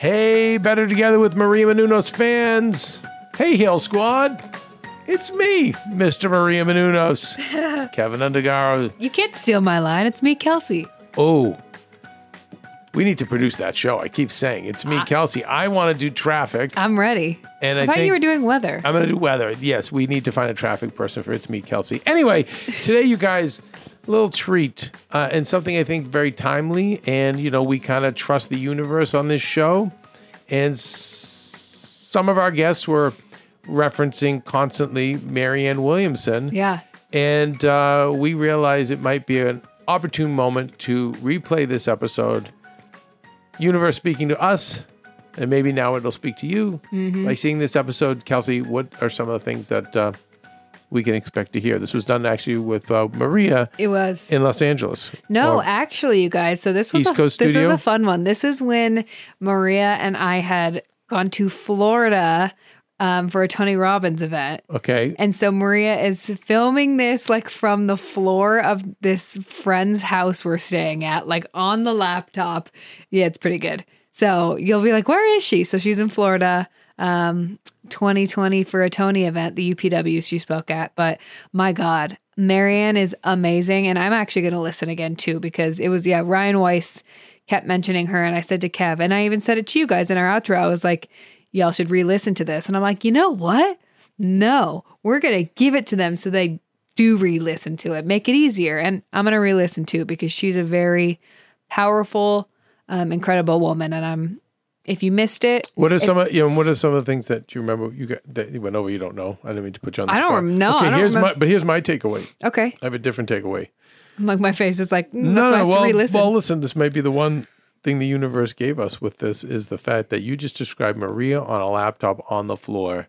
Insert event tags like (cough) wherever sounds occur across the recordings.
Hey, Better Together with Maria Menounos fans. Hey, Heal Squad. It's me, Mr. Maria Menounos. (laughs) Keven Undergaro. You can't steal my line. It's me, Kelsey. Oh, we need to produce that show. I keep saying it's me, Kelsey. I want to do traffic, I'm ready. and I, I thought you were doing weather. I'm going to do weather. Yes, we need to find a traffic person for It's Me, Kelsey. Anyway, today, you guys, little treat uh, and something I think very timely. And, you know, we kind of trust the universe on this show. And s- some of our guests were referencing constantly Marianne Williamson. yeah. And uh, we realized it might be an opportune moment to replay this episode. Universe speaking to us, and maybe now it'll speak to you by seeing this episode. Kelsey, what are some of the things that uh, we can expect to hear? This was done actually with uh, Maria It was. in Los Angeles. No, Or- actually, you guys. So this was East a, Coast this studio? was a fun one. This is when Maria and I had gone to Florida um, for a Tony Robbins event. okay. And so Maria is filming this like from the floor of this friend's house we're staying at, like on the laptop. Yeah, it's pretty good. So you'll be like, where is she? So she's in Florida, um, 2020 for a Tony event, the UPW she spoke at. But my God, Marianne is amazing. And I'm actually going to listen again too, because it was, yeah, Ryan Weiss kept mentioning her. And I said to Kev, and I even said it to you guys in our outro, I was like, y'all should re listen to this. And I'm like, you know what? No, we're going to give it to them so they do re listen to it, make it easier. And I'm going to re listen to it because she's a very powerful, um, incredible woman. And I'm, if you missed it, What are some of you know, what are some of the things that you remember you got that you went over you don't know? I didn't mean to put you on the I don't rem- Okay, I don't here's remember- my but here's my takeaway. okay. I have a different takeaway. Like my face is like, mm, No, that's why I no, well, well, listen. This might be the one thing the universe gave us with this is the fact that you just described Maria on a laptop on the floor,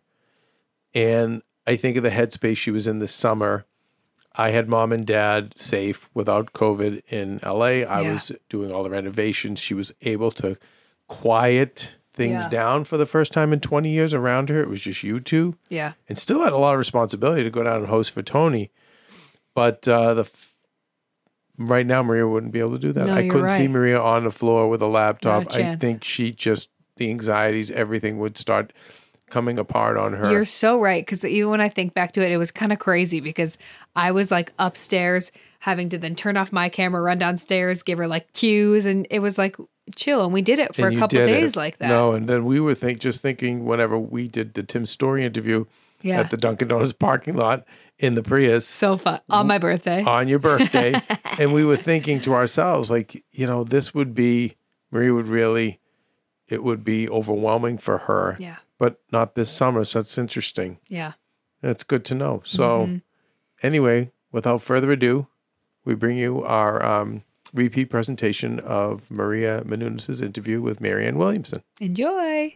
and I think of the headspace she was in this summer. I had mom and dad safe without COVID in LA. I Yeah. was doing all the renovations. She was able to quiet things Yeah. down for the first time in 20 years around her. It was just you two yeah. and still had a lot of responsibility to go down and host for Tony. But uh, the f- right now, Maria wouldn't be able to do that. No, I couldn't see. Maria on the floor with a laptop. A I think she just the anxieties, everything would start coming apart on her. You're so right. Because even when I think back to it, it was kind of crazy because I was like upstairs having to then turn off my camera, run downstairs, give her like cues. And it was like chill. And we did it for And a couple days it. like that. No, and then we were think just thinking whenever we did the Tim Story interview Yeah. at the Dunkin' Donuts parking lot in the Prius so fun. On my birthday. on your birthday, (laughs) and we were thinking to ourselves, like, you know, this would be Marie would really, it would be overwhelming for her, yeah. but not this summer. So that's interesting. Yeah. That's good to know. So, Mm-hmm. anyway, without further ado, we bring you our um, repeat presentation of Maria Menounos' interview with Marianne Williamson. Enjoy.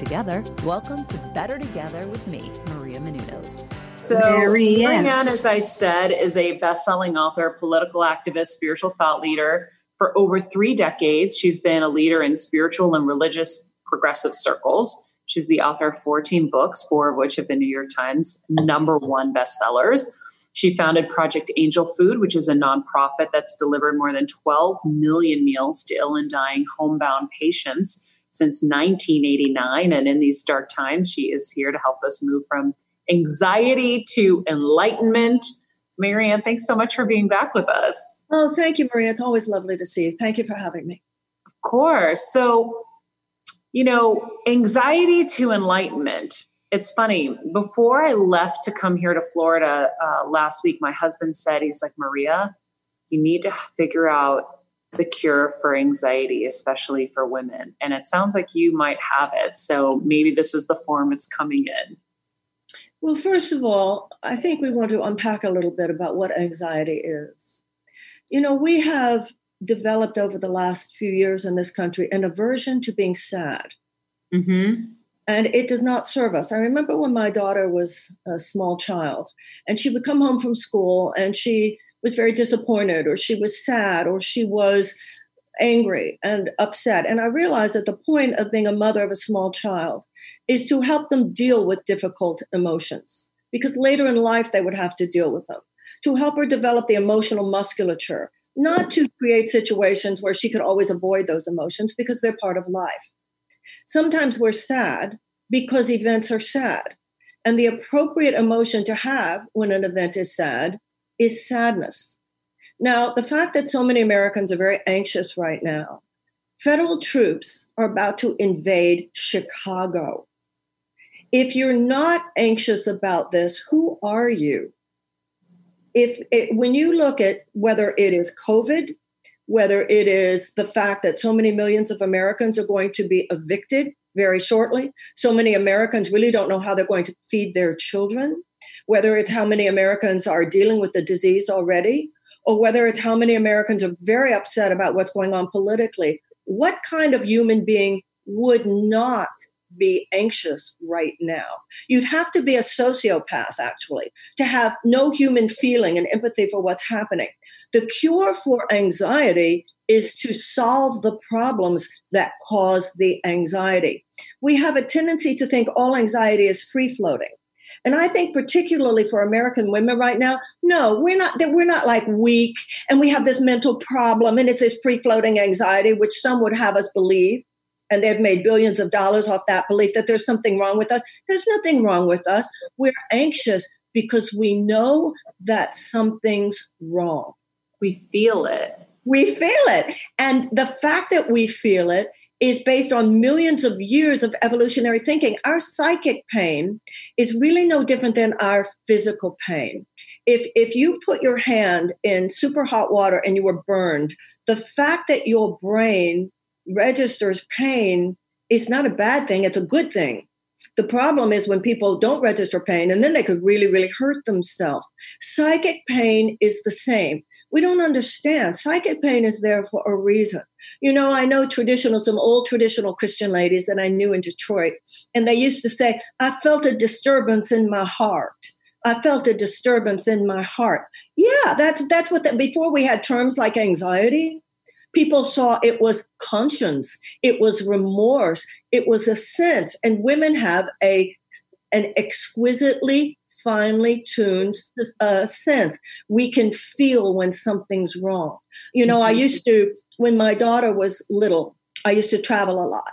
together. Welcome to Better Together with me, Maria Menounos. So, Marianne. Marianne, as I said, is a best selling author, political activist, spiritual thought leader. For over three decades, she's been a leader in spiritual and religious progressive circles. She's the author of 14 books, four of which have been New York Times number one bestsellers. She founded Project Angel Food, which is a nonprofit that's delivered more than 12 million meals to ill and dying homebound patients since 1989. And in these dark times, she is here to help us move from anxiety to enlightenment. Marianne, thanks so much for being back with us. Oh, thank you, Maria. It's always lovely to see you. Thank you for having me. Of course. So, you know, anxiety to enlightenment. It's funny. Before I left to come here to Florida uh, last week, my husband said, he's like, Maria, you need to figure out the cure for anxiety, especially for women. And it sounds like you might have it. So maybe this is the form it's coming in. Well, first of all, I think we want to unpack a little bit about what anxiety is. You know, we have developed over the last few years in this country an aversion to being sad, Mm-hmm. and it does not serve us. I remember when my daughter was a small child, and she would come home from school and she was very disappointed, or she was sad, or she was angry and upset. And I realized that the point of being a mother of a small child is to help them deal with difficult emotions because later in life they would have to deal with them, to help her develop the emotional musculature, not to create situations where she could always avoid those emotions because they're part of life. Sometimes we're sad because events are sad. And the appropriate emotion to have when an event is sad is sadness. Now, the fact that so many Americans are very anxious right now, federal troops are about to invade Chicago. If you're not anxious about this, who are you? If it, when you look at whether it is COVID, whether it is the fact that so many millions of Americans are going to be evicted very shortly, so many Americans really don't know how they're going to feed their children, whether it's how many Americans are dealing with the disease already, or whether it's how many Americans are very upset about what's going on politically. What kind of human being would not be anxious right now? You'd have to be a sociopath, actually, to have no human feeling and empathy for what's happening. The cure for anxiety is to solve the problems that cause the anxiety. We have a tendency to think all anxiety is free floating. And I think particularly for American women right now, no, we're not that we're not like weak and we have this mental problem and it's this free floating anxiety, which some would have us believe. And they've made billions of dollars off that belief that there's something wrong with us. There's nothing wrong with us. We're anxious because we know that something's wrong. We feel it. We feel it. And the fact that we feel it is based on millions of years of evolutionary thinking. Our psychic pain is really no different than our physical pain. If, if you put your hand in super hot water and you were burned, the fact that your brain registers pain is not a bad thing, it's a good thing. The problem is when people don't register pain and then they could really, really hurt themselves. Psychic pain is the same. We don't understand. Psychic pain is there for a reason. You know, I know traditional, some old traditional Christian ladies that I knew in Detroit, and they used to say, I felt a disturbance in my heart. I felt a disturbance in my heart. Yeah, that's that's what that before we had terms like anxiety, People saw it was conscience, it was remorse, it was a sense. And women have a an exquisitely finely tuned uh, sense. We can feel when something's wrong. You know, I mm-hmm. used to, when my daughter was little, I used to travel a lot.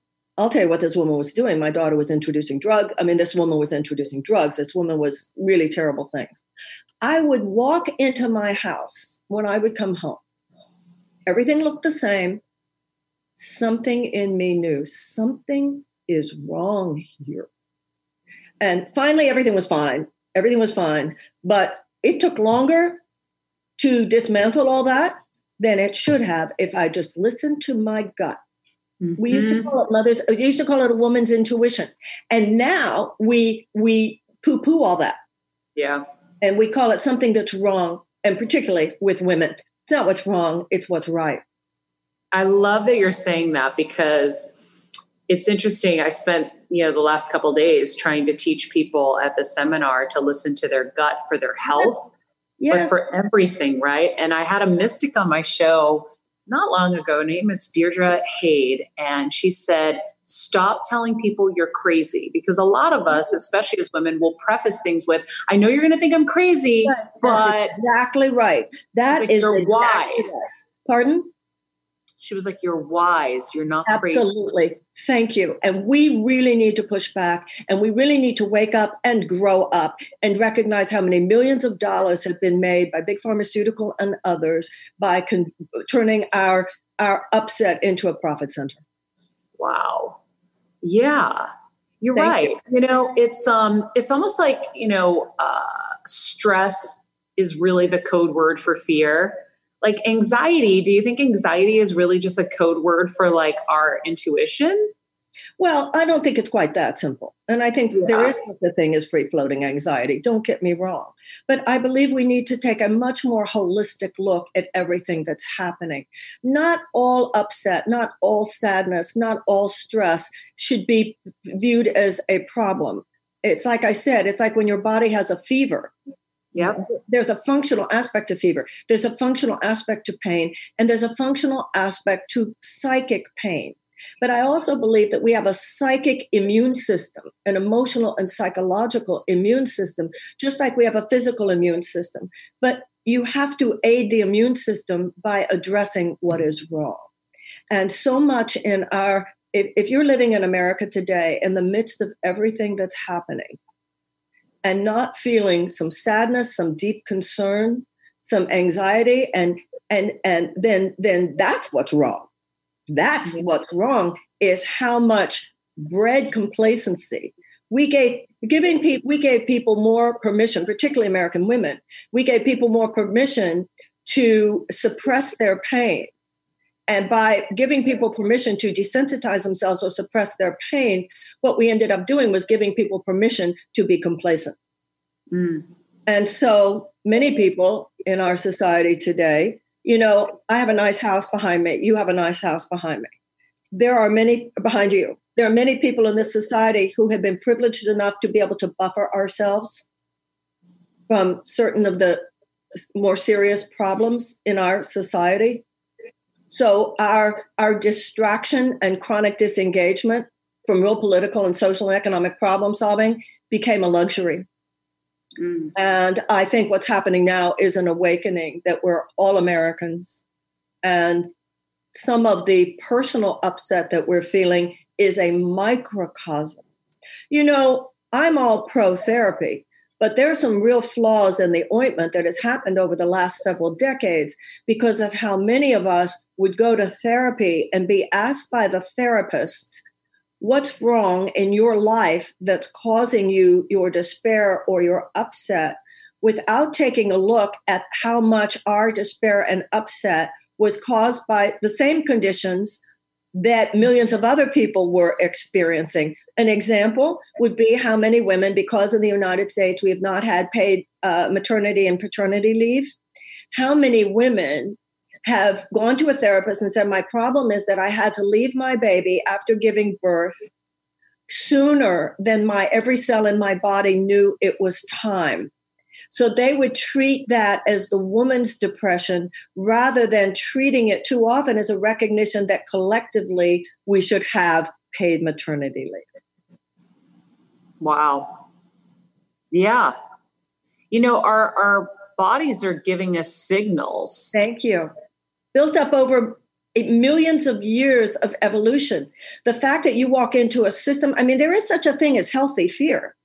I'll tell you what this woman was doing. My daughter was introducing drug. I mean, this woman was introducing drugs. This woman was really terrible things. I would walk into my house when I would come home. Everything looked the same. Something in me knew something is wrong here. And finally, everything was fine. Everything was fine. But it took longer to dismantle all that than it should have if I just listened to my gut Mm-hmm. We used to mm-hmm. call it mothers. We used to call it a woman's intuition, and now we we poo poo all that. Yeah, and we call it something that's wrong, and particularly with women, it's not what's wrong; it's what's right. I love that you're saying that because it's interesting. I spent you know the last couple days trying to teach people at the seminar to listen to their gut for their health, yes. but for everything, right? And I had a mystic on my show not long ago. Name it's Deirdre Hade, and she said, "Stop telling people you're crazy," because a lot of us, especially as women, will preface things with, "I know you're going to think I'm crazy, but exactly right. That is you're exactly wise." Right. Pardon? She was like, You're wise. You're not Absolutely. Crazy. Thank you. And we really need to push back and we really need to wake up and grow up and recognize how many millions of dollars have been made by big pharmaceutical and others by con- turning our, our upset into a profit center. Wow. Yeah. You're Thank right. You. you. know, it's um it's almost like, you know, uh stress is really the code word for fear like anxiety do you think anxiety is really just a code word for like our intuition? Well i don't think it's quite that simple. And i think yeah. there is such a thing as free floating anxiety don't get me wrong. But i believe we need to take a much more holistic look at everything that's happening. Not all upset not all sadness not all stress should be viewed as a problem. It's like i said it's like when your body has a fever yeah. There's a functional aspect to fever. There's a functional aspect to pain, and there's a functional aspect to psychic pain. But I also believe that we have a psychic immune system, an emotional and psychological immune system, just like we have a physical immune system. But you have to aid the immune system by addressing what is wrong. And so much in our, if, if you're living in America today, in the midst of everything that's happening, and not feeling some sadness, some deep concern, some anxiety, and and and then then that's what's wrong. That's mm-hmm. what's wrong is how much bred complacency we gave giving people we gave people more permission, particularly American women. We gave people more permission to suppress their pain and by giving people permission to desensitize themselves or suppress their pain, what we ended up doing was giving people permission to be complacent. Mm. And so many people in our society today, you know, I have a nice house behind me, you have a nice house behind me. There are many behind you. There are many people in this society who have been privileged enough to be able to buffer ourselves from certain of the more serious problems in our society so our our distraction and chronic disengagement from real political and social and economic problem solving became a luxury. Mm. And I think what's happening now is an awakening that we're all Americans. And some of the personal upset that we're feeling is a microcosm. You know, I'm all pro therapy, but there are some real flaws in the ointment that has happened over the last several decades because of how many of us would go to therapy and be asked by the therapist what's wrong in your life that's causing you your despair or your upset? without taking a look at how much our despair and upset was caused by the same conditions that millions of other people were experiencing. An example would be how many women, because in the United States we have not had paid uh, maternity and paternity leave, how many women have gone to a therapist and said, My problem is that I had to leave my baby after giving birth sooner than my every cell in my body knew it was time. So they would treat that as the woman's depression rather than treating it too often as a recognition that collectively we should have paid maternity leave. Wow. Yeah. You know, our our bodies are giving us signals. Thank you built up over millions of years of evolution. The fact that you walk into a system, I mean, there is such a thing as healthy fear.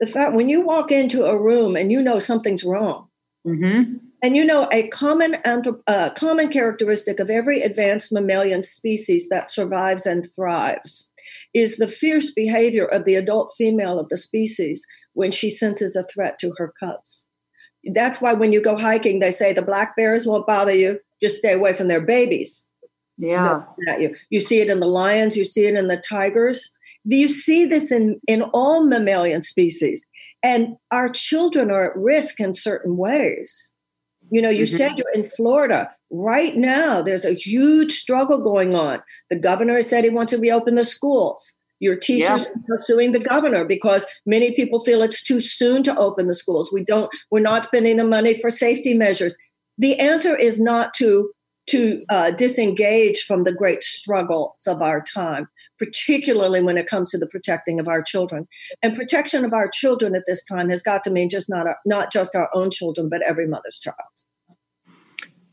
The fact when you walk into a room and you know something's wrong, mm-hmm. and you know a common anthrop- uh, common characteristic of every advanced mammalian species that survives and thrives is the fierce behavior of the adult female of the species when she senses a threat to her cubs that's why when you go hiking, they say the black bears won't bother you. Just stay away from their babies. Yeah. You. you see it in the lions, you see it in the tigers. You see this in, in all mammalian species. And our children are at risk in certain ways. You know, you mm-hmm. said you're in Florida. Right now, there's a huge struggle going on. The governor said he wants to reopen the schools. Your teachers yeah. are suing the governor because many people feel it's too soon to open the schools. We don't. We're not spending the money for safety measures. The answer is not to to uh, disengage from the great struggles of our time, particularly when it comes to the protecting of our children. And protection of our children at this time has got to mean just not our, not just our own children, but every mother's child.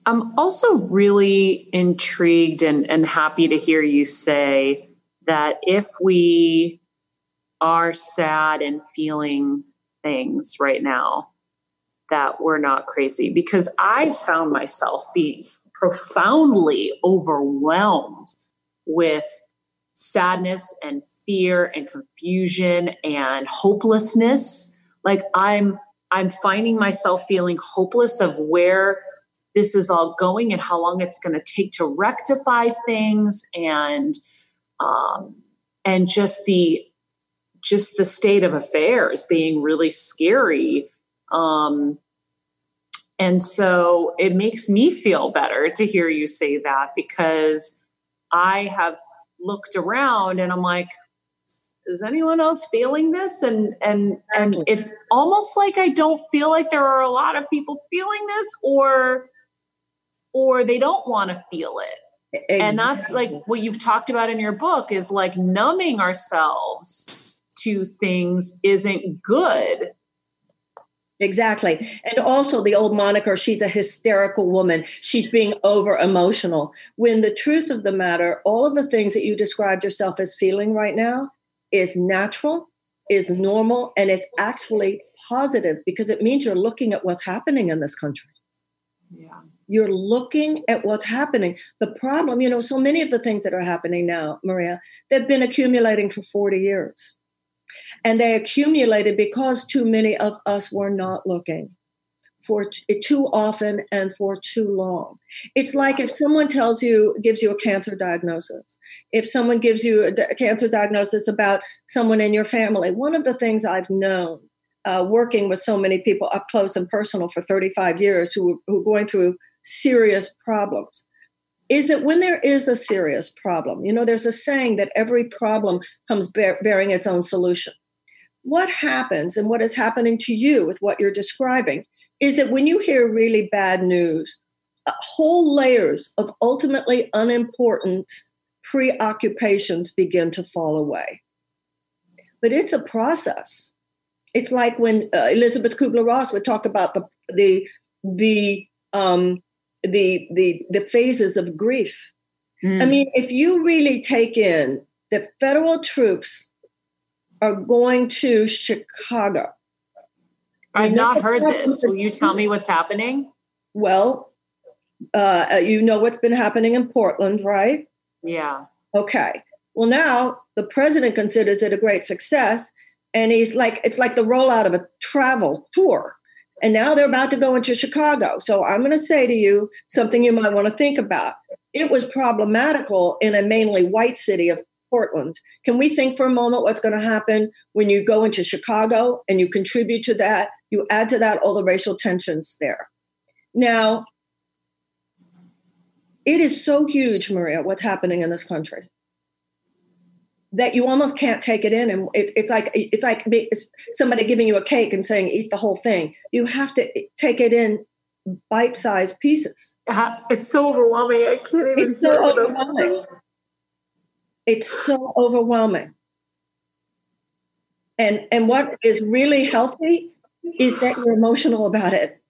I'm also really intrigued and, and happy to hear you say that if we are sad and feeling things right now, that we're not crazy because I found myself being profoundly overwhelmed with sadness and fear and confusion and hopelessness. Like i'm i'm finding myself feeling hopeless of where this is all going and how long it's going to take to rectify things and um, and just the just the state of affairs being really scary. Um, and so it makes me feel better to hear you say that because i have looked around and i'm like is anyone else feeling this and and and it's almost like i don't feel like there are a lot of people feeling this or or they don't want to feel it Exactly. And that's like what you've talked about in your book is like numbing ourselves to things isn't good. Exactly. And also the old moniker, she's a hysterical woman. She's being over emotional. When the truth of the matter, all of the things that you described yourself as feeling right now is natural, is normal, and it's actually positive because it means you're looking at what's happening in this country. Yeah. You're looking at what's happening. The problem, you know, so many of the things that are happening now, Maria, they've been accumulating for 40 years. And they accumulated because too many of us were not looking for t- too often and for too long. It's like if someone tells you, gives you a cancer diagnosis, if someone gives you a cancer diagnosis about someone in your family, one of the things I've known uh, working with so many people up close and personal for 35 years who, who are going through serious problems is that when there is a serious problem, you know, there's a saying that every problem comes bear, bearing its own solution. What happens and what is happening to you with what you're describing is that when you hear really bad news, whole layers of ultimately unimportant preoccupations begin to fall away. But it's a process. It's like when uh, Elisabeth Kubler-Ross would talk about the the the um, the the the phases of grief. Mm. I mean, if you really take in that federal troops are going to Chicago. I've not heard this. Will you tell me what's happening? Well, uh, uh, you know what's been happening in Portland, right? Yeah. Okay. Well, now the president considers it a great success, and he's like, it's like the rollout of a travel tour. And now they're about to go into Chicago. So I'm going to say to you something you might want to think about. It was problematical in a mainly white city of Portland. Can we think for a moment what's going to happen when you go into Chicago and you contribute to that? You add to that all the racial tensions there. Now, it is so huge, Maria, what's happening in this country that you almost can't take it in and it, it's like it's like somebody giving you a cake and saying eat the whole thing. You have to take it in bite-sized pieces. Uh-huh. It's so overwhelming i can't even it's so overwhelming. It's so overwhelming. And and what is really healthy is that you're emotional about it.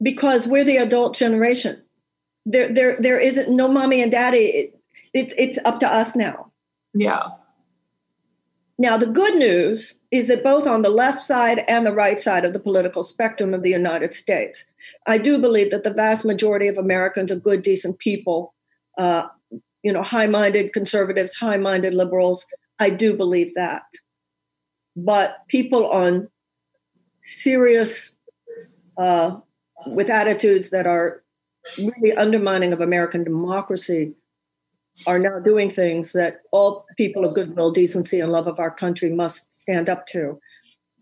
Because we're the adult generation. There there there isn't no mommy and daddy it, it's it's up to us now. Yeah. Now the good news is that both on the left side and the right side of the political spectrum of the united states i do believe that the vast majority of americans are good decent people uh, you know high-minded conservatives high-minded liberals. I do believe that. But people on serious uh, with attitudes that are really undermining of American democracy are now doing things that all people of goodwill, decency, and love of our country must stand up to.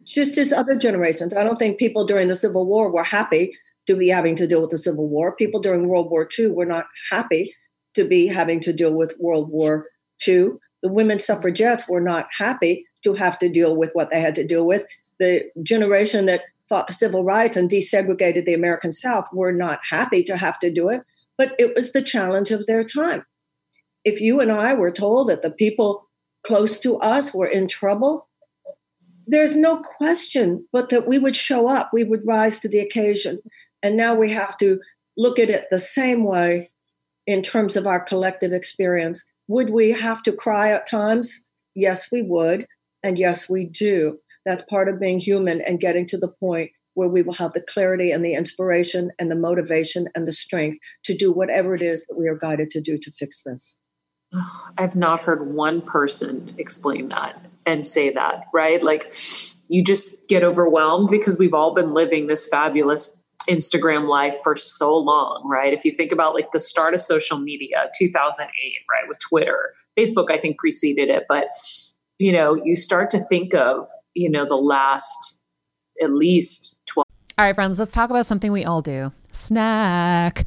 Just as other generations. I don't think people during the Civil War were happy to be having to deal with the Civil War. People during World War II were not happy to be having to deal with World War II. The women suffragettes were not happy to have to deal with what they had to deal with. The generation that fought the civil rights and desegregated the American South were not happy to have to do it, but it was the challenge of their time. If you and I were told that the people close to us were in trouble, there's no question but that we would show up, we would rise to the occasion. And now we have to look at it the same way in terms of our collective experience. Would we have to cry at times? Yes, we would. And yes, we do. That's part of being human and getting to the point where we will have the clarity and the inspiration and the motivation and the strength to do whatever it is that we are guided to do to fix this. I've not heard one person explain that and say that, right? Like you just get overwhelmed because we've all been living this fabulous Instagram life for so long, right? If you think about like the start of social media, 2008, right, with Twitter, Facebook, I think preceded it, but you know, you start to think of, you know, the last at least 12. All right, friends, let's talk about something we all do snack.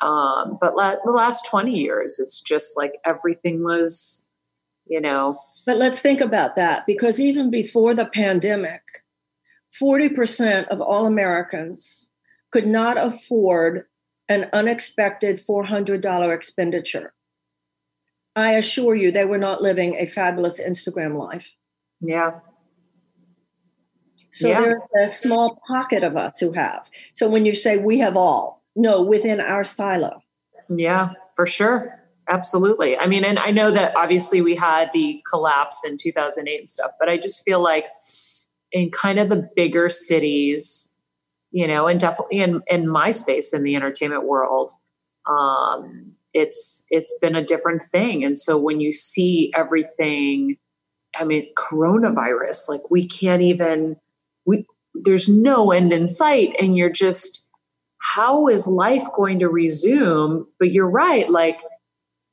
um, but la- the last 20 years, it's just like everything was, you know. But let's think about that because even before the pandemic, 40% of all Americans could not afford an unexpected $400 expenditure. I assure you, they were not living a fabulous Instagram life. Yeah. So yeah. there's a small pocket of us who have. So when you say we have all, no, within our silo. Yeah, for sure. Absolutely. I mean, and I know that obviously we had the collapse in 2008 and stuff, but I just feel like in kind of the bigger cities, you know, and definitely in, in my space in the entertainment world, um, it's it's been a different thing. And so when you see everything, I mean, coronavirus, like we can't even we there's no end in sight, and you're just how is life going to resume? But you're right, like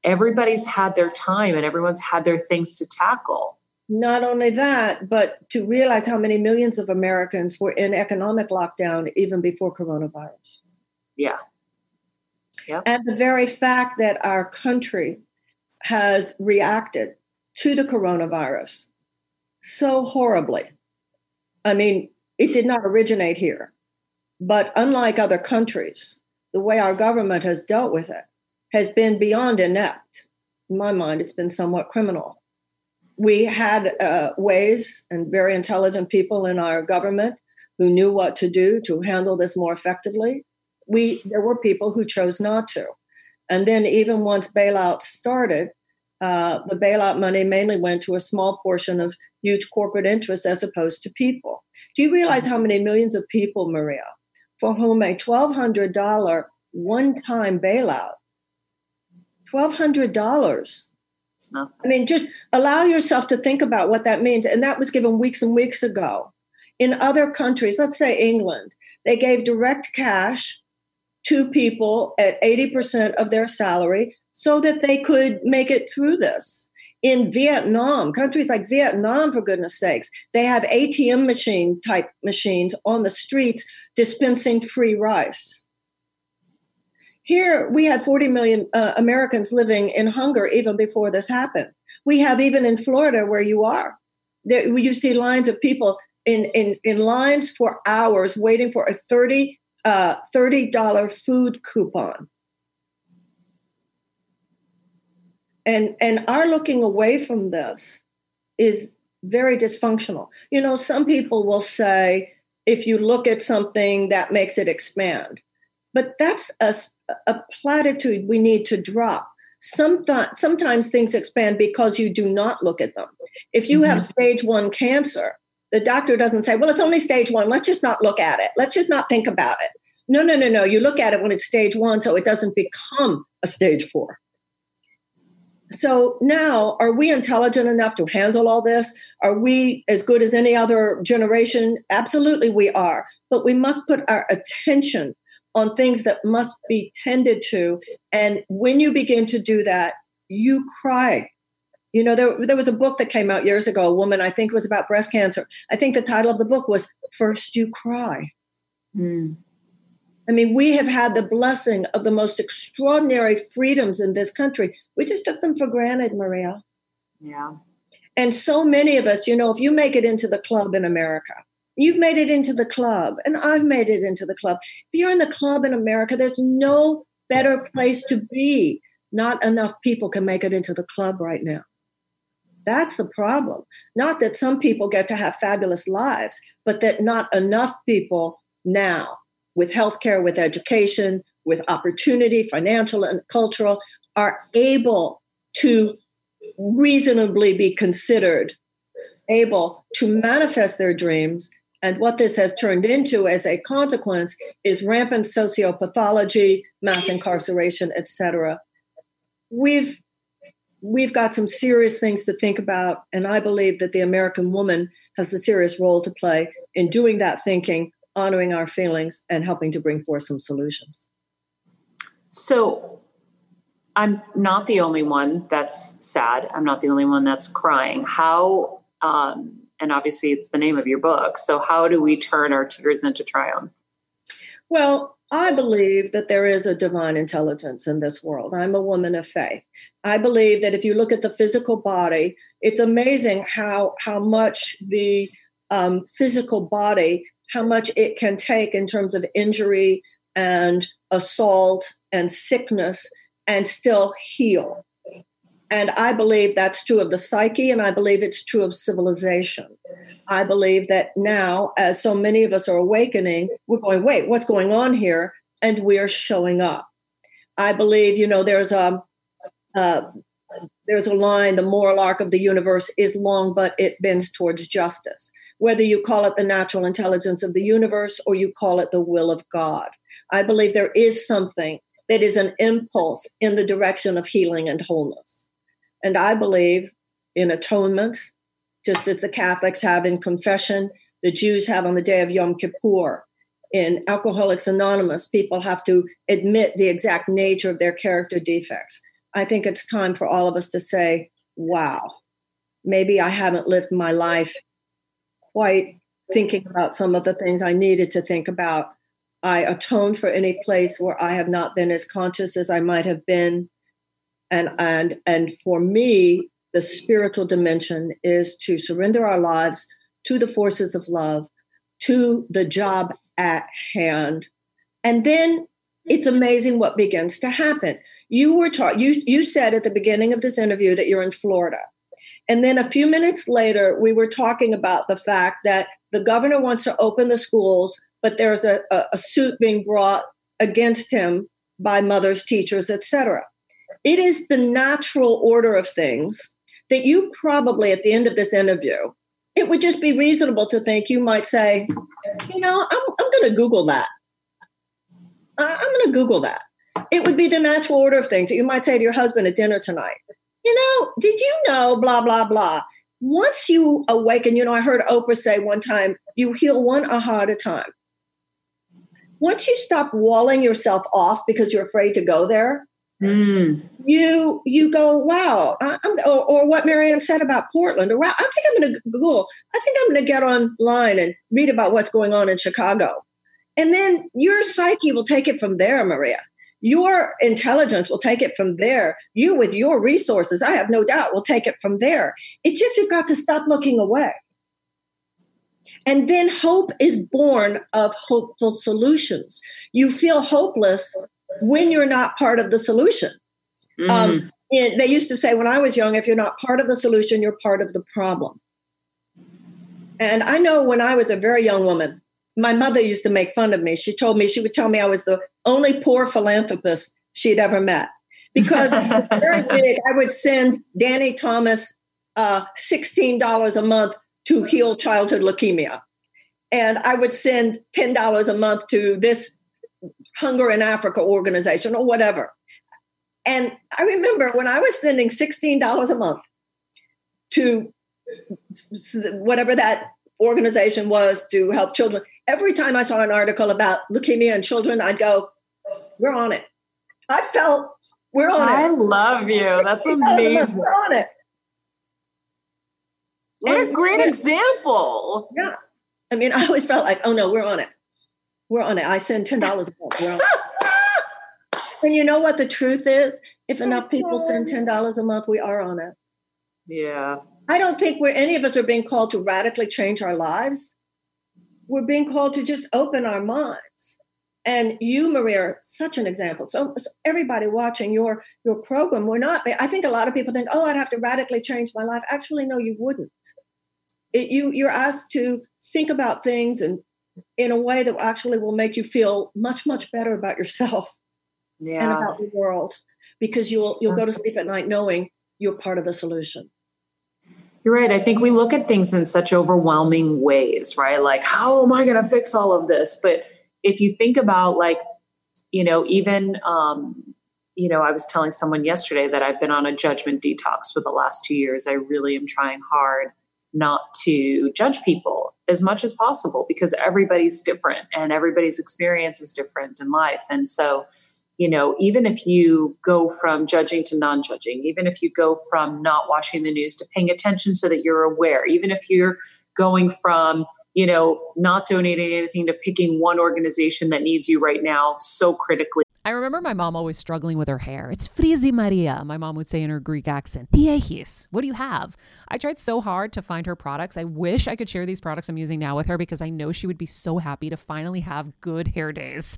everybody's had their time and everyone's had their things to tackle. Not only that, but to realize how many millions of Americans were in economic lockdown even before coronavirus. Yeah. Yeah. And the very fact that our country has reacted to the coronavirus so horribly. I mean, it did not originate here, but unlike other countries, the way our government has dealt with it has been beyond inept. In my mind, it's been somewhat criminal. We had uh, ways and very intelligent people in our government who knew what to do to handle this more effectively. We there were people who chose not to, and then even once bailouts started, uh, the bailout money mainly went to a small portion of huge corporate interests as opposed to people. Do you realize how many millions of people, Maria, for whom a twelve hundred dollar one-time bailout $1,200. I mean, just allow yourself to think about what that means. And that was given weeks and weeks ago. In other countries, let's say England, they gave direct cash to people at 80% of their salary so that they could make it through this. In Vietnam, countries like Vietnam, for goodness sakes, they have ATM machine type machines on the streets dispensing free rice. Here, we had 40 million uh, Americans living in hunger even before this happened. We have even in Florida, where you are, there, you see lines of people in, in, in lines for hours waiting for a 30, uh, $30 food coupon. And, and our looking away from this is very dysfunctional. You know, some people will say, if you look at something, that makes it expand. But that's a, a platitude we need to drop. Sometimes, sometimes things expand because you do not look at them. If you mm-hmm. have stage one cancer, the doctor doesn't say, well, it's only stage one. Let's just not look at it. Let's just not think about it. No, no, no, no. You look at it when it's stage one so it doesn't become a stage four. So now, are we intelligent enough to handle all this? Are we as good as any other generation? Absolutely, we are. But we must put our attention on things that must be tended to. And when you begin to do that, you cry. You know, there, there was a book that came out years ago, a woman, I think it was about breast cancer. I think the title of the book was First You Cry. Mm. I mean, we have had the blessing of the most extraordinary freedoms in this country. We just took them for granted, Maria. Yeah. And so many of us, you know, if you make it into the club in America, You've made it into the club, and I've made it into the club. If you're in the club in America, there's no better place to be. Not enough people can make it into the club right now. That's the problem. Not that some people get to have fabulous lives, but that not enough people now, with healthcare, with education, with opportunity, financial and cultural, are able to reasonably be considered able to manifest their dreams and what this has turned into as a consequence is rampant sociopathology, mass incarceration, etc. We've we've got some serious things to think about, and I believe that the American woman has a serious role to play in doing that thinking, honoring our feelings, and helping to bring forth some solutions. So I'm not the only one that's sad. I'm not the only one that's crying. How um, and obviously it's the name of your book. So, how do we turn our tears into triumph? Well, I believe that there is a divine intelligence in this world. I'm a woman of faith. I believe that if you look at the physical body, it's amazing how how much the um, physical body, how much it can take in terms of injury and assault and sickness, and still heal. And I believe that's true of the psyche, and I believe it's true of civilization. I believe that now, as so many of us are awakening, we're going, wait, what's going on here? And we're showing up. I believe, you know, there's a, uh, there's a line the moral arc of the universe is long, but it bends towards justice. Whether you call it the natural intelligence of the universe or you call it the will of God, I believe there is something that is an impulse in the direction of healing and wholeness. And I believe in atonement, just as the Catholics have in confession, the Jews have on the day of Yom Kippur. In Alcoholics Anonymous, people have to admit the exact nature of their character defects. I think it's time for all of us to say, wow, maybe I haven't lived my life quite thinking about some of the things I needed to think about. I atone for any place where I have not been as conscious as I might have been. And and and for me, the spiritual dimension is to surrender our lives to the forces of love, to the job at hand. And then it's amazing what begins to happen. You were taught, you, you said at the beginning of this interview that you're in Florida. And then a few minutes later, we were talking about the fact that the governor wants to open the schools, but there's a, a, a suit being brought against him by mothers, teachers, etc. It is the natural order of things that you probably at the end of this interview, it would just be reasonable to think you might say, you know, I'm, I'm going to Google that. I'm going to Google that. It would be the natural order of things that you might say to your husband at dinner tonight. You know, did you know, blah, blah, blah. Once you awaken, you know, I heard Oprah say one time, you heal one aha at a time. Once you stop walling yourself off because you're afraid to go there, Mm. You you go, wow, I, or, or, what Marianne said about Portland, or wow, I think I'm going to Google. I think I'm going to get online and read about what's going on in Chicago, and then your psyche will take it from there, Maria. Your intelligence will take it from there. You, with your resources, I have no doubt, will take it from there. It's just we've got to stop looking away. And then hope is born of hopeful solutions. You feel hopeless when you're not part of the solution. Mm. Um, they used to say when I was young, if you're not part of the solution, you're part of the problem. And I know when I was a very young woman, my mother used to make fun of me. She told me, she would tell me I was the only poor philanthropist she'd ever met. Because very big, (laughs) I would send Danny Thomas uh, $16 a month to heal childhood leukemia. And I would send $10 a month to this Hunger in Africa organization or whatever. And I remember when I was sending $16 a month to whatever that organization was to help children, every time I saw an article about leukemia in children, I'd go, We're on it. I felt we're on I it. I love you. (laughs) That's amazing. We're on it. What and, a great example. Yeah. I mean, (laughs) I always felt like, oh no, we're on it. We're on it. I send ten dollars a month. (laughs) and you know what the truth is? If enough people send ten dollars a month, we are on it. Yeah. I don't think we're any of us are being called to radically change our lives. We're being called to just open our minds. And you, Maria, are such an example. So, so everybody watching your your program, we're not. I think a lot of people think, "Oh, I'd have to radically change my life." Actually, no, you wouldn't. It, you you're asked to think about things and in a way that actually will make you feel much much better about yourself yeah. and about the world because you'll you'll go to sleep at night knowing you're part of the solution you're right. I think we look at things in such overwhelming ways right? Like how am i going to fix all of this? But if you think about like you know even um you know i was telling someone yesterday that i've been on a judgment detox for the last two years. I really am trying hard not to judge people as much as possible because everybody's different and everybody's experience is different in life. And so, you know, even if you go from judging to non judging, even if you go from not watching the news to paying attention so that you're aware, even if you're going from, you know, not donating anything to picking one organization that needs you right now so critically I remember my mom always struggling with her hair. It's frizzy Maria, my mom would say in her Greek accent. Tiechis, what do you have? I tried so hard to find her products. I wish I could share these products I'm using now with her because I know she would be so happy to finally have good hair days.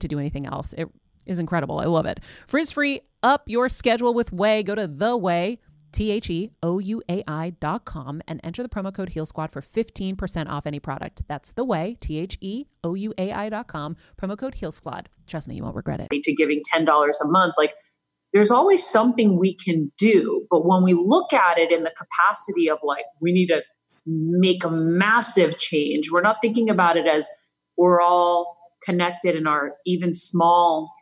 to do anything else. It is incredible. I love it. Frizz free, up your schedule with Ouai. Go to the Ouai. T H E O U A I dot com and enter the promo code Heal Squad for 15% off any product. That's the Ouai, T H E O U A I dot com, promo code Heal Squad. Trust me, you won't regret it. To giving $10 a month, like there's always something we can do. But when we look at it in the capacity of like, we need to make a massive change, we're not thinking about it as we're all connected in our even small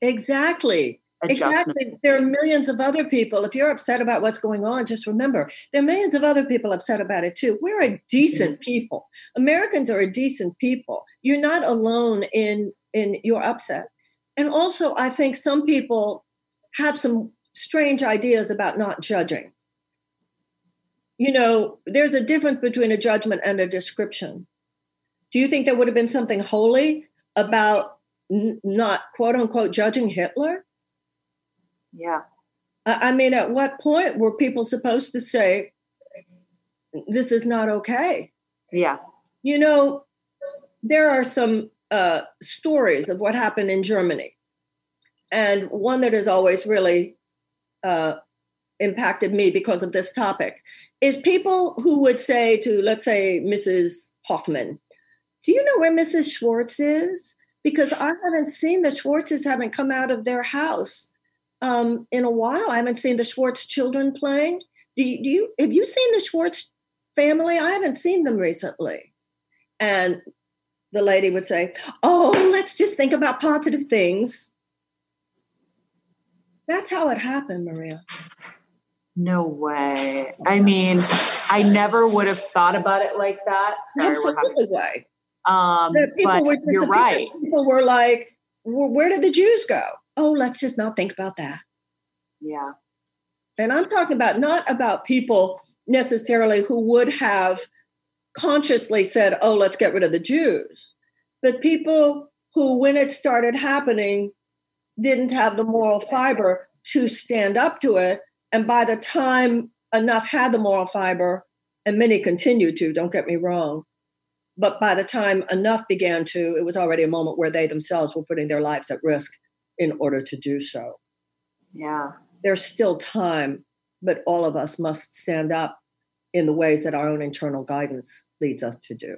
exactly Exactly. There are millions of other people. If you're upset about what's going on, just remember there are millions of other people upset about it too. We're a decent mm-hmm. people. Americans are a decent people. You're not alone in in your upset. And also, I think some people have some strange ideas about not judging. You know, there's a difference between a judgment and a description. Do you think there would have been something holy about n- not quote unquote judging Hitler? Yeah. I mean, at what point were people supposed to say, this is not okay? Yeah. You know, there are some uh, stories of what happened in Germany. And one that has always really uh, impacted me because of this topic is people who would say to, let's say, Mrs. Hoffman, Do you know where Mrs. Schwartz is? Because I haven't seen the Schwartzes haven't come out of their house um, in a while. I haven't seen the Schwartz children playing. Do you, do you have you seen the Schwartz family? I haven't seen them recently. And the lady would say, "Oh, let's just think about positive things." That's how it happened, Maria. No way. I mean, I never would have thought about it like that. Sorry, having way. Um, but you're right. People were like, "Where did the Jews go?" oh, let's just not think about that. Yeah. And I'm talking about not about people necessarily who would have consciously said, oh, let's get rid of the Jews, but people who, when it started happening, didn't have the moral fiber to stand up to it. And by the time enough had the moral fiber, and many continued to, don't get me wrong, but by the time enough began to, it was already a moment where they themselves were putting their lives at risk in order to do so. Yeah. There's still time, but all of us must stand up in the ways that our own internal guidance leads us to do.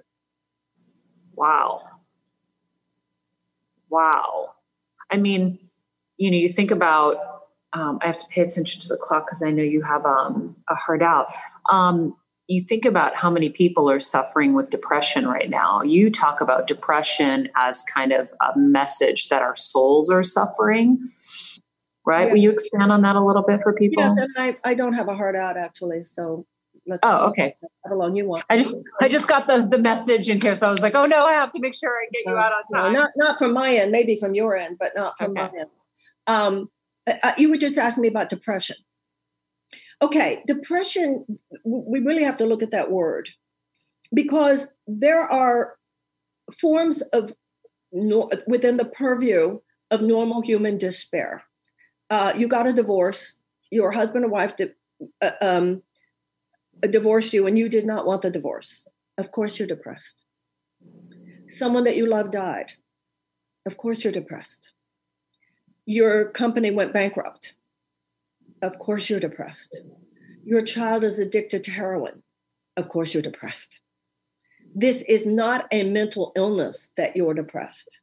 Wow. Wow. I mean, you know, you think about, um, I have to pay attention to the clock because I know you have um, a hard out. Um, you think about how many people are suffering with depression right now. You talk about depression as kind of a message that our souls are suffering, right? Yeah. Will you expand on that a little bit for people? Yes, and I, I don't have a heart out actually, so let's. Oh, okay. How long you want? I just I just got the the message in here, so I was like, oh no, I have to make sure I get you out on time. No, not not from my end, maybe from your end, but not from okay. my end. Um, uh, uh you were just asking me about depression. Okay, depression, we really have to look at that word because there are forms of within the purview of normal human despair. Uh, you got a divorce, your husband or wife uh, um, divorced you, and you did not want the divorce. Of course, you're depressed. Someone that you love died. Of course, you're depressed. Your company went bankrupt of course you're depressed. Your child is addicted to heroin. Of course you're depressed. This is not a mental illness that you're depressed.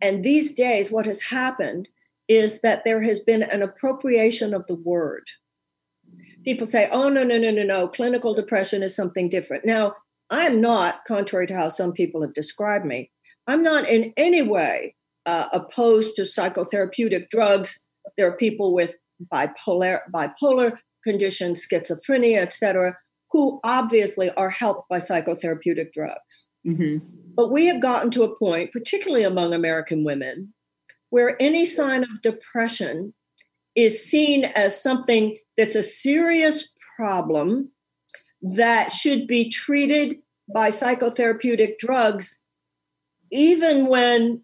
And these days, what has happened is that there has been an appropriation of the word. People say, oh, no, no, no, no, no, clinical depression is something different. Now, I am not, contrary to how some people have described me, I'm not in any way uh, opposed to psychotherapeutic drugs. There are people with bipolar bipolar conditions, schizophrenia, etc., who obviously are helped by psychotherapeutic drugs. Mm-hmm. But we have gotten to a point, particularly among American women, where any sign of depression is seen as something that's a serious problem that should be treated by psychotherapeutic drugs, even when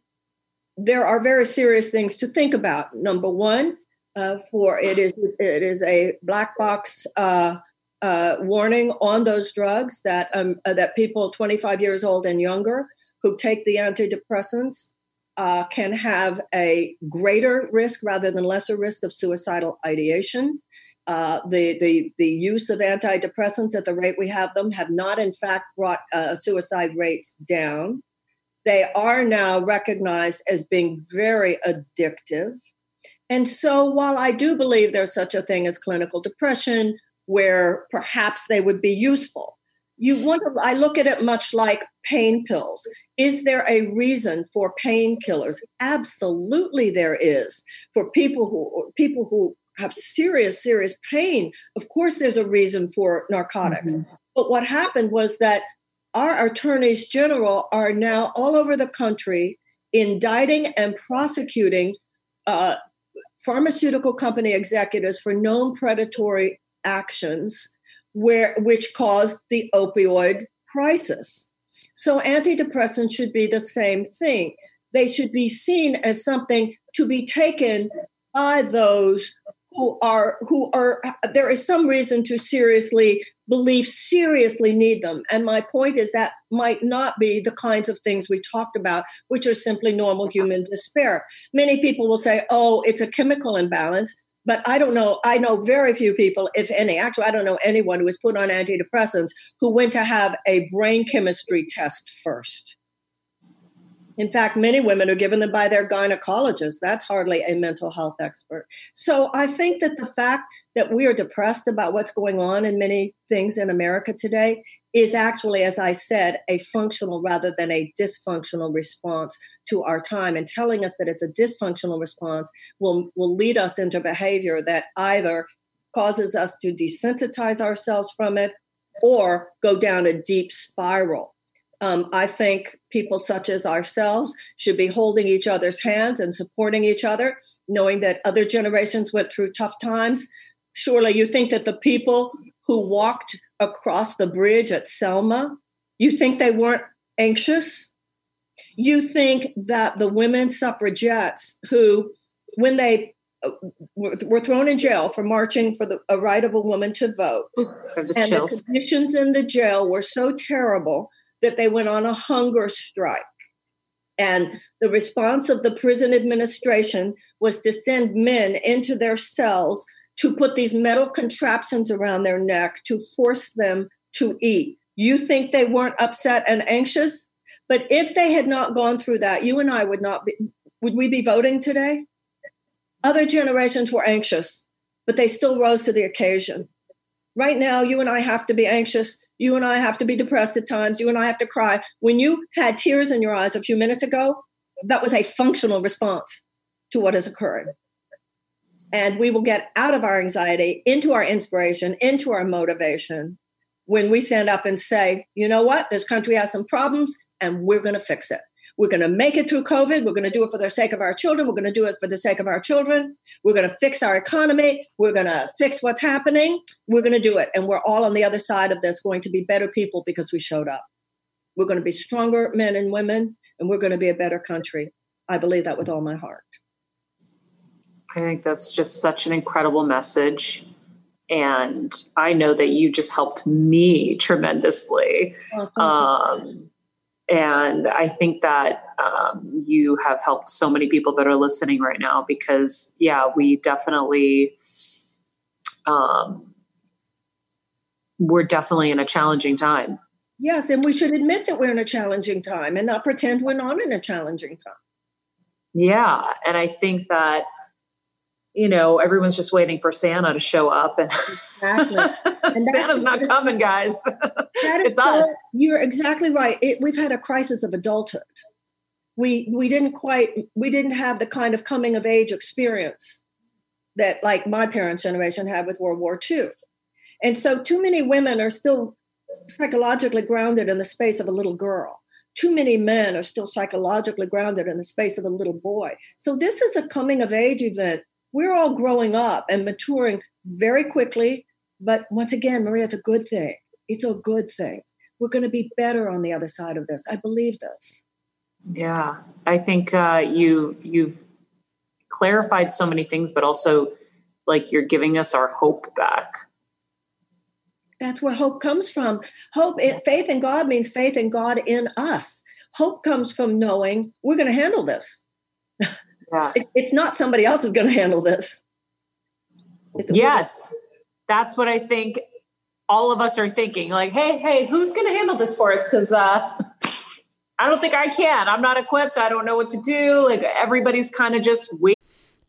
there are very serious things to think about. Number one, uh, for it is it is a black box uh, uh, warning on those drugs that um, uh, that people 25 years old and younger who take the antidepressants uh, can have a greater risk rather than lesser risk of suicidal ideation. Uh, the, the, the use of antidepressants at the rate we have them have not, in fact, brought suicide rates down. They are now recognized as being very addictive. And so, while I do believe there's such a thing as clinical depression, where perhaps they would be useful, you want to, I look at it much like pain pills. Is there a reason for painkillers? Absolutely, there is. For people who people who have serious, serious pain, of course, there's a reason for narcotics. Mm-hmm. But what happened was that our attorneys general are now all over the country indicting and prosecuting uh, pharmaceutical company executives for known predatory actions where which caused the opioid crisis. So antidepressants should be the same thing. They should be seen as something to be taken by those who are who are there is some reason to seriously believe seriously need them and my point is that might not be the kinds of things we talked about which are simply normal human despair many people will say oh it's a chemical imbalance but I don't know. I know very few people, if any. Actually, I don't know anyone who was put on antidepressants who went to have a brain chemistry test first. In fact, many women are given them by their gynecologist. That's hardly a mental health expert. So I think that the fact that we are depressed about what's going on in many things in America today is actually, as I said, a functional rather than a dysfunctional response to our time. And telling us that it's a dysfunctional response will, will lead us into behavior that either causes us to desensitize ourselves from it or go down a deep spiral um, I think people such as ourselves should be holding each other's hands and supporting each other, knowing that other generations went through tough times. Surely you think that the people who walked across the bridge at Selma, you think they weren't anxious? You think that the women suffragettes who, when they uh, were thrown in jail for marching for the a right of a woman to vote, and chills. the conditions in the jail were so terrible that they went on a hunger strike. And the response of the prison administration was to send men into their cells to put these metal contraptions around their neck to force them to eat. You think they weren't upset and anxious? But if they had not gone through that, you and I would not be, would we be voting today? Other generations were anxious, but they still rose to the occasion. Right now, you and I have to be anxious you and I have to be depressed at times. You and I have to cry. When you had tears in your eyes a few minutes ago, that was a functional response to what is occurring. And we will get out of our anxiety into our inspiration, into our motivation when we stand up and say, you know what, this country has some problems and we're going to fix it. We're going to make it through COVID. We're going to do it for the sake of our children. We're going to do it for the sake of our children. We're going to fix our economy. We're going to fix what's happening. We're going to do it. And we're all on the other side of this going to be better people because we showed up. We're going to be stronger men and women, and we're going to be a better country. I believe that with all my heart. I think that's just such an incredible message. And I know that you just helped me tremendously. Oh, um, and I think that um, you have helped so many people that are listening right now because, yeah, we definitely, um, we're definitely in a challenging time. Yes, and we should admit that we're in a challenging time and not pretend we're not in a challenging time. Yeah, and I think that you know, everyone's just waiting for Santa to show up, and, exactly. (laughs) and Santa's not coming, guys. (laughs) it's us. You're exactly right. It, we've had a crisis of adulthood. We we didn't quite we didn't have the kind of coming of age experience that like my parents' generation had with World War II, and so too many women are still psychologically grounded in the space of a little girl. too many men are still psychologically grounded in the space of a little boy. So this is a coming of age event. We're all growing up and maturing very quickly. But once again, Maria, it's a good thing. It's a good thing. We're going to be better on the other side of this. I believe this. Yeah, I think uh, you you've clarified so many things, but also like you're giving us our hope back. That's where hope comes from. Hope, it, faith in God means faith in God in us. Hope comes from knowing we're going to handle this. (laughs) Yeah. It, it's not somebody else is going to handle this. Yes, that's what I think. All of us are thinking, like, hey, hey, who's going to handle this for us? Because uh, I don't think I can. I'm not equipped. I don't know what to do. Like everybody's kind of just waiting.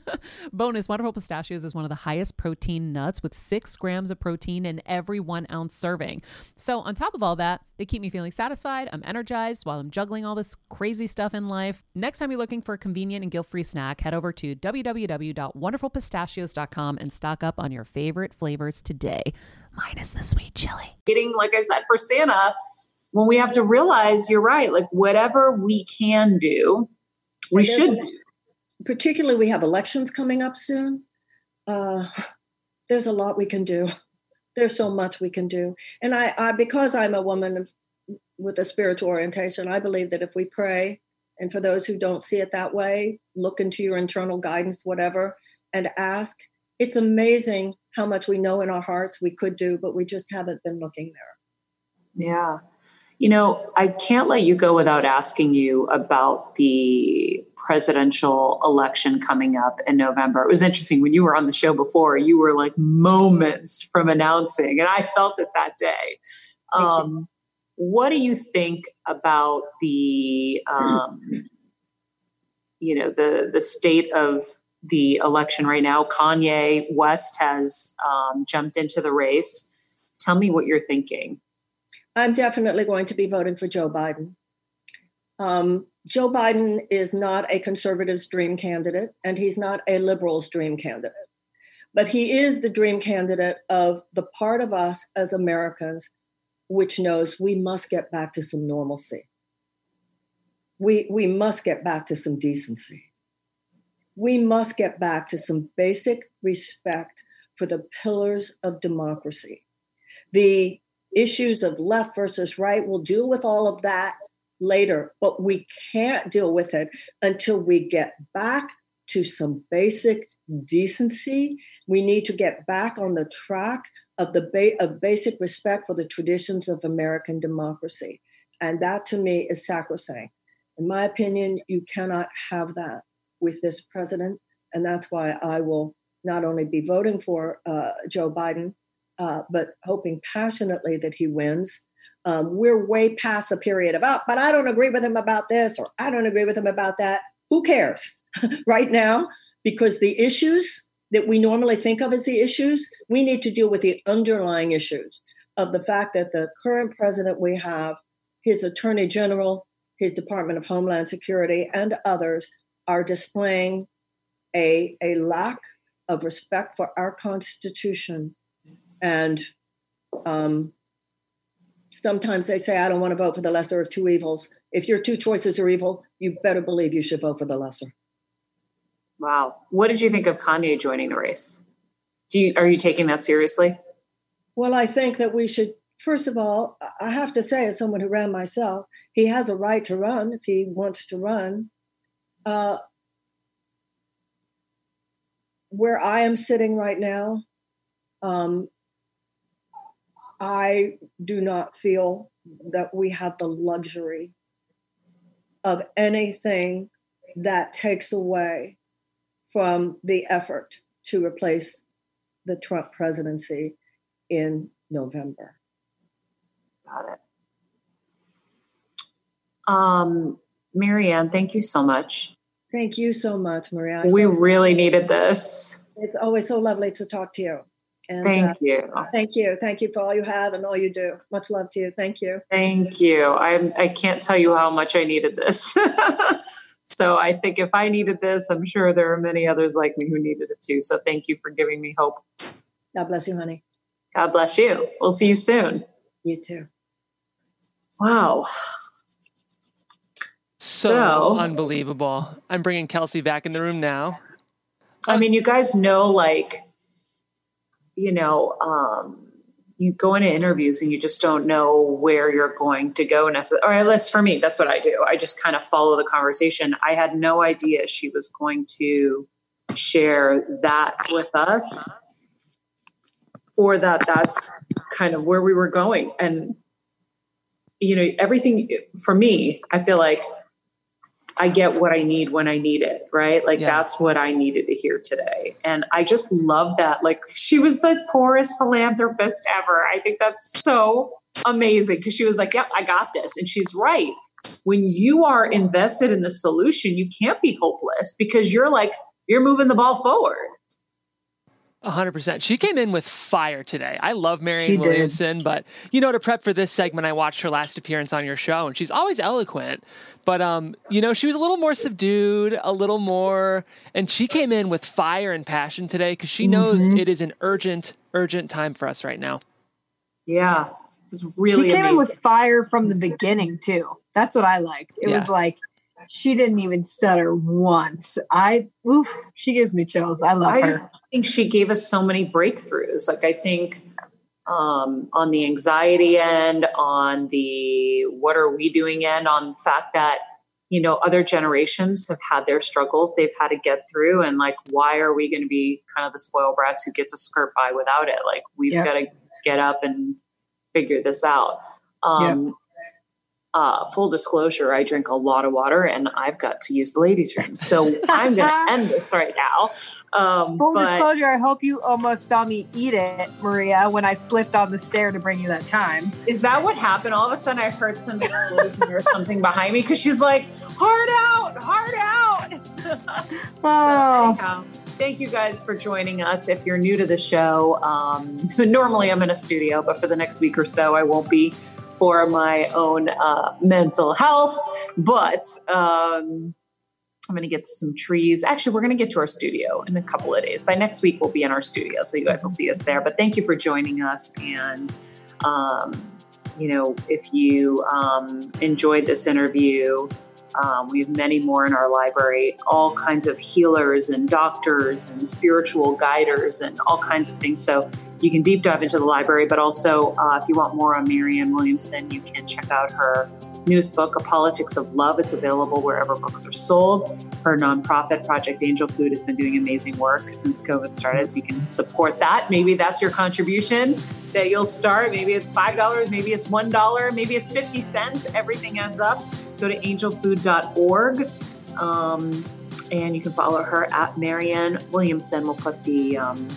(laughs) Bonus Wonderful Pistachios is one of the highest protein nuts with six grams of protein in every one ounce serving. So, on top of all that, they keep me feeling satisfied. I'm energized while I'm juggling all this crazy stuff in life. Next time you're looking for a convenient and guilt free snack, head over to www.wonderfulpistachios.com and stock up on your favorite flavors today, minus the sweet chili. Getting, like I said, for Santa, when we have to realize you're right, like whatever we can do, we should do particularly we have elections coming up soon. Uh, there's a lot we can do. There's so much we can do, and I, I because I'm a woman with a spiritual orientation, I believe that if we pray, and for those who don't see it that way, look into your internal guidance, whatever, and ask. It's amazing how much we know in our hearts we could do, but we just haven't been looking there. Yeah. You know, I can't let you go without asking you about the presidential election coming up in November. It was interesting when you were on the show before, you were like moments from announcing, and I felt it that day. Um, what do you think about the, um, you know, the the state of the election right now? Kanye West has um, jumped into the race. Tell me what you're thinking. I'm definitely going to be voting for Joe Biden. Um, Joe Biden is not a conservative's dream candidate, and he's not a liberal's dream candidate. But he is the dream candidate of the part of us as Americans which knows we must get back to some normalcy. We, we must get back to some decency. We must get back to some basic respect for the pillars of democracy. The issues of left versus right, we'll deal with all of that later, but we can't deal with it until we get back to some basic decency. We need to get back on the track of the ba- of basic respect for the traditions of American democracy. And that to me is sacrosanct. In my opinion, you cannot have that with this president. And that's why I will not only be voting for uh, Joe Biden, uh, but hoping passionately that he wins um, we're way past the period of, oh, but I don't agree with him about this or I don't agree with him about that. Who cares (laughs) right now? Because the issues that we normally think of as the issues, we need to deal with the underlying issues of the fact that the current president we have, his attorney general, his Department of Homeland Security, and others are displaying a, a lack of respect for our Constitution and um, sometimes they say, I don't want to vote for the lesser of two evils. If your two choices are evil, you better believe you should vote for the lesser. Wow. What did you think of Kanye joining the race? Do you, are you taking that seriously? Well, I think that we should, first of all, I have to say, as someone who ran myself, he has a right to run if he wants to run. Uh, where I am sitting right now, um, I do not feel that we have the luxury of anything that takes away from the effort to replace the Trump presidency in November. Got it. Um, Marianne, thank you so much. Thank you so much, Maria. We really needed this. It's always so lovely to talk to you. And, thank uh, you. Thank you. Thank you for all you have and all you do. Much love to you. Thank you. Thank you. I I can't tell you how much I needed this. (laughs) so I think if I needed this, I'm sure there are many others like me who needed it too. So thank you for giving me hope. God bless you, honey. God bless you. We'll see you soon. You too. Wow. So, so unbelievable. I'm bringing Kelsey back in the room now. I mean, you guys know, like, you know, um, you go into interviews and you just don't know where you're going to go necessarily. Or at least for me, that's what I do. I just kind of follow the conversation. I had no idea she was going to share that with us or that that's kind of where we were going. And, you know, everything for me, I feel like I get what I need when I need it, right? Like yeah. that's what I needed to hear today. And I just love that. Like she was the poorest philanthropist ever. I think that's so amazing because she was like, Yep, I got this. And she's right. When you are invested in the solution, you can't be hopeless because you're like, you're moving the ball forward hundred percent. She came in with fire today. I love Marianne Williamson, did. but you know, to prep for this segment, I watched her last appearance on your show, and she's always eloquent. But um, you know, she was a little more subdued, a little more, and she came in with fire and passion today because she knows mm-hmm. it is an urgent, urgent time for us right now. Yeah, it was really. She came amazing. in with fire from the beginning too. That's what I liked. It yeah. was like she didn't even stutter once. I, oof, she gives me chills. I love I her. I think she gave us so many breakthroughs. Like, I think um, on the anxiety end, on the what are we doing end, on the fact that, you know, other generations have had their struggles they've had to get through. And like, why are we going to be kind of the spoiled brats who get to skirt by without it? Like, we've got to get up and figure this out. Um, uh, full disclosure, I drink a lot of water and I've got to use the ladies' room. So I'm going (laughs) to end this right now. Um, full but, disclosure, I hope you almost saw me eat it, Maria, when I slipped on the stair to bring you that time. Is that what happened? All of a sudden, I heard some explosion or something behind me because she's like, hard out, hard out. (laughs) oh. thank you guys for joining us. If you're new to the show, um, (laughs) normally I'm in a studio, but for the next week or so, I won't be for my own uh, mental health. But um, I'm going to get some trees. Actually, we're going to get to our studio in a couple of days. By next week, we'll be in our studio. So you guys will see us there. But thank you for joining us. And, um, you know, if you um, enjoyed this interview, um, we have many more in our library, all kinds of healers and doctors and spiritual guiders and all kinds of things. So you can deep dive into the library, but also uh, if you want more on Marianne Williamson, you can check out her newest book, A Politics of Love. It's available wherever books are sold. Her nonprofit, Project Angel Food, has been doing amazing work since COVID started. So you can support that. Maybe that's your contribution that you'll start. Maybe it's $5, maybe it's $1, maybe it's 50 cents. Everything ends up. Go to angelfood.org. Um, and you can follow her at Marianne Williamson. We'll put the um,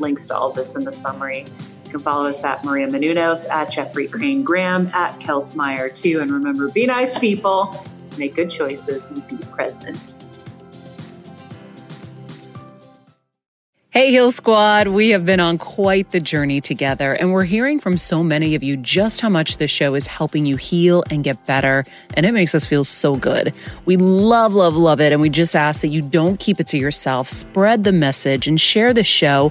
links to all this in the summary. You can follow us at Maria Menounos, at Jeffrey Crane Graham, at Kelsmeyer too. And remember, be nice people, make good choices, and be present. Hey, Heal Squad. We have been on quite the journey together, and we're hearing from so many of you just how much this show is helping you heal and get better, and it makes us feel so good. We love, love, love it, and we just ask that you don't keep it to yourself. Spread the message and share the show